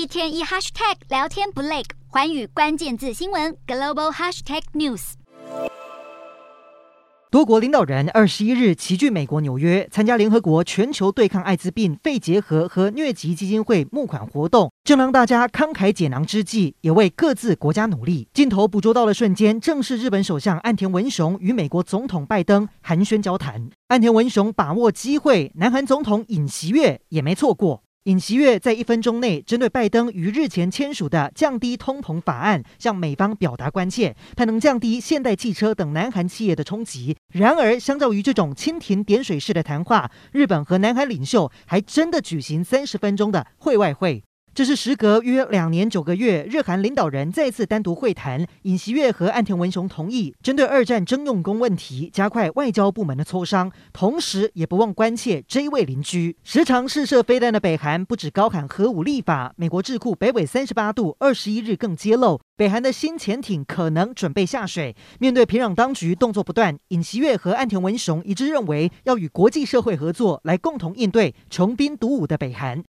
一天一 hashtag 聊天不累，寰宇关键字新闻 global hashtag news。多国领导人二十一日齐聚美国纽约，参加联合国全球对抗艾滋病、肺结核和疟疾基金会募款活动。正当大家慷慨解囊之际，也为各自国家努力。镜头捕捉到的瞬间，正是日本首相岸田文雄与美国总统拜登寒暄交谈。岸田文雄把握机会，南韩总统尹锡悦也没错过。尹锡悦在一分钟内针对拜登于日前签署的降低通膨法案，向美方表达关切，他能降低现代汽车等南韩企业的冲击。然而，相较于这种蜻蜓点水式的谈话，日本和南韩领袖还真的举行三十分钟的会外会。这是时隔约两年九个月，日韩领导人再次单独会谈。尹锡悦和岸田文雄同意针对二战征用工问题加快外交部门的磋商，同时也不忘关切这一位邻居。时常试射飞弹的北韩不止高喊核武立法，美国智库北纬三十八度二十一日更揭露，北韩的新潜艇可能准备下水。面对平壤当局动作不断，尹锡悦和岸田文雄一致认为要与国际社会合作，来共同应对穷兵黩武的北韩。